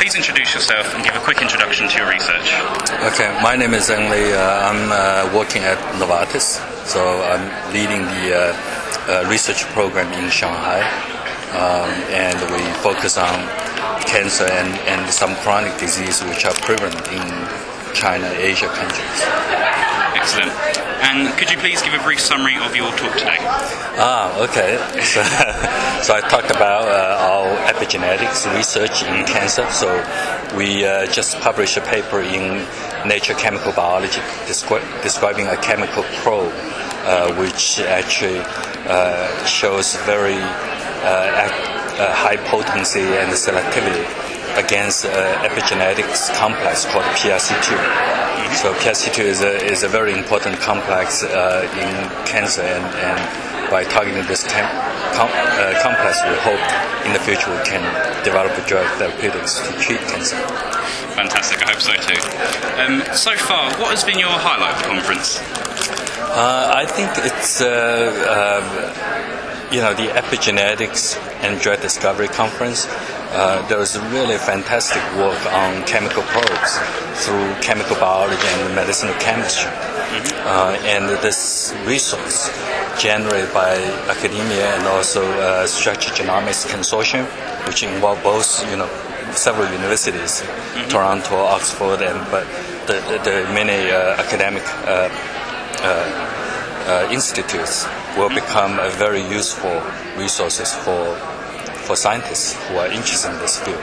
please introduce yourself and give a quick introduction to your research? Okay, my name is Zheng Li. Uh, I'm uh, working at Novartis, so I'm leading the uh, uh research program in Shanghai, um, and we focus on cancer and, and some chronic disease which are prevalent in China, Asia countries. Excellent. And could you please give a brief summary of your talk today? Ah, okay. So, so I talked about uh, our epigenetics research in cancer. So we uh, just published a paper in Nature Chemical Biology descri- describing a chemical probe, uh, which actually uh, shows very uh, uh, high potency and selectivity against an epigenetics complex called PRC2. So PRC2 is a, is a very important complex uh, in cancer, and, and by targeting this com- uh, complex, we hope in the future we can develop drug therapeutics to treat cancer. Fantastic, I hope so too. Um, so far, what has been your highlight of the conference? Uh, I think it's uh, um, you know the epigenetics and drug discovery conference uh, there really fantastic work on chemical probes through chemical biology and medicinal chemistry. Mm-hmm. Uh, and this resource generated by academia and also uh, Structural Genomics Consortium, which involve both, you know, several universities, mm-hmm. Toronto, Oxford, and but the, the, the many uh, academic uh, uh, institutes will mm-hmm. become a very useful resources for for scientists who are interested in this field.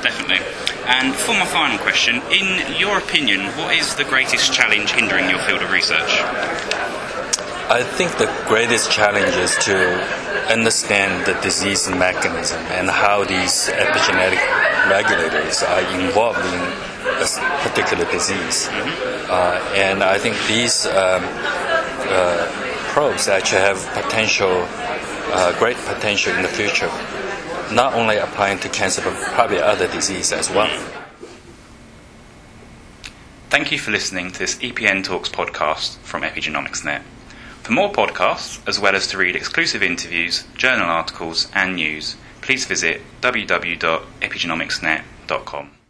Definitely. And for my final question, in your opinion, what is the greatest challenge hindering your field of research? I think the greatest challenge is to understand the disease mechanism and how these epigenetic regulators are involved in a particular disease. Mm-hmm. Uh, and I think these um, uh, probes actually have potential, uh, great potential in the future not only applying to cancer, but probably other diseases as well. Thank you for listening to this EPN Talks podcast from Epigenomics.net. For more podcasts, as well as to read exclusive interviews, journal articles, and news, please visit www.epigenomics.net.com.